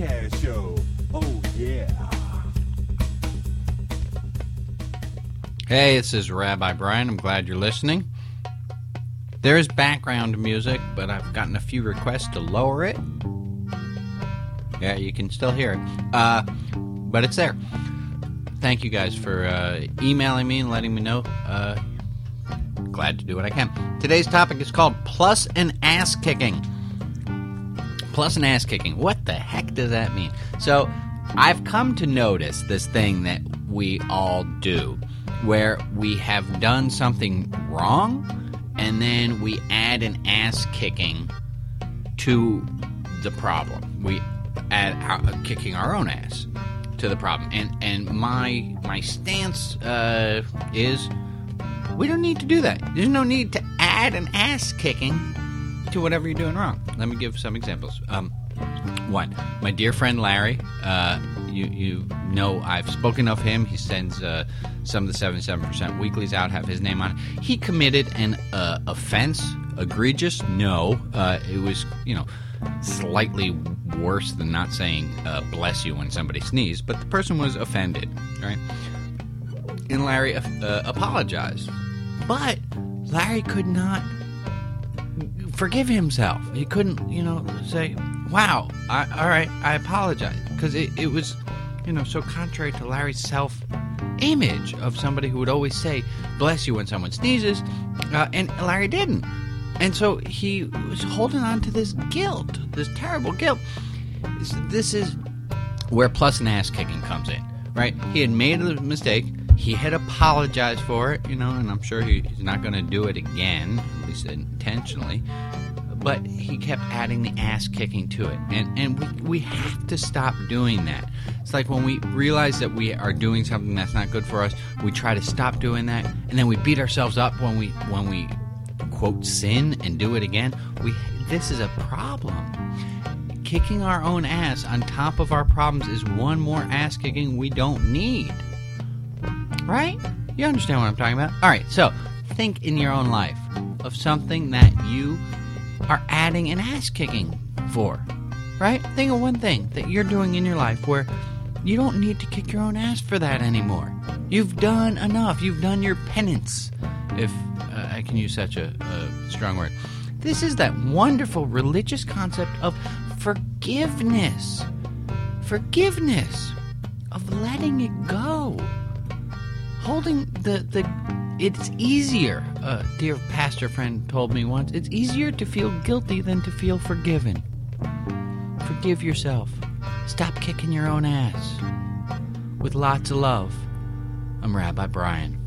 podcast show. Oh, yeah. Hey, this is Rabbi Brian. I'm glad you're listening. There is background music, but I've gotten a few requests to lower it. Yeah, you can still hear it. Uh, but it's there. Thank you guys for uh, emailing me and letting me know. Uh, glad to do what I can. Today's topic is called Plus and Ass Kicking. Plus and ass kicking. What the heck does that mean? So, I've come to notice this thing that we all do where we have done something wrong and then we add an ass kicking to the problem. We add our, uh, kicking our own ass to the problem. And and my my stance uh, is we don't need to do that. There's no need to add an ass kicking to whatever you're doing wrong. Let me give some examples. Um, one, my dear friend Larry. Uh, you you know I've spoken of him. He sends uh, some of the 77% weeklies out, have his name on. it. He committed an uh, offense, egregious. No, uh, it was you know slightly worse than not saying uh, "bless you" when somebody sneezed, but the person was offended, right? And Larry uh, apologized, but Larry could not forgive himself. He couldn't, you know, say, "Wow, I, all right, I apologize," because it, it was, you know, so contrary to Larry's self image of somebody who would always say "bless you" when someone sneezes, uh, and Larry didn't, and so he was holding on to this guilt, this terrible guilt. This- This is where plus and ass kicking comes in, right? He had made a mistake. He had apologized for it, you know, and I'm sure he's not going to do it again, at least intentionally. But he kept adding the ass kicking to it, and and we, we have to stop doing that. It's like when we realize that we are doing something that's not good for us, we try to stop doing that, and then we beat ourselves up when we when we quote sin and do it again. We this is a problem kicking our own ass on top of our problems is one more ass kicking we don't need. Right? You understand what I'm talking about? All right, so think in your own life of something that you are adding an ass kicking for. Right? Think of one thing that you're doing in your life where you don't need to kick your own ass for that anymore. You've done enough. You've done your penance, if uh, I can use such a, a strong word. This is that wonderful religious concept of forgiveness. Forgiveness. Of letting it go. Holding the, the it's easier, a dear pastor friend told me once, it's easier to feel guilty than to feel forgiven. Forgive yourself. Stop kicking your own ass. With lots of love, I'm Rabbi Brian.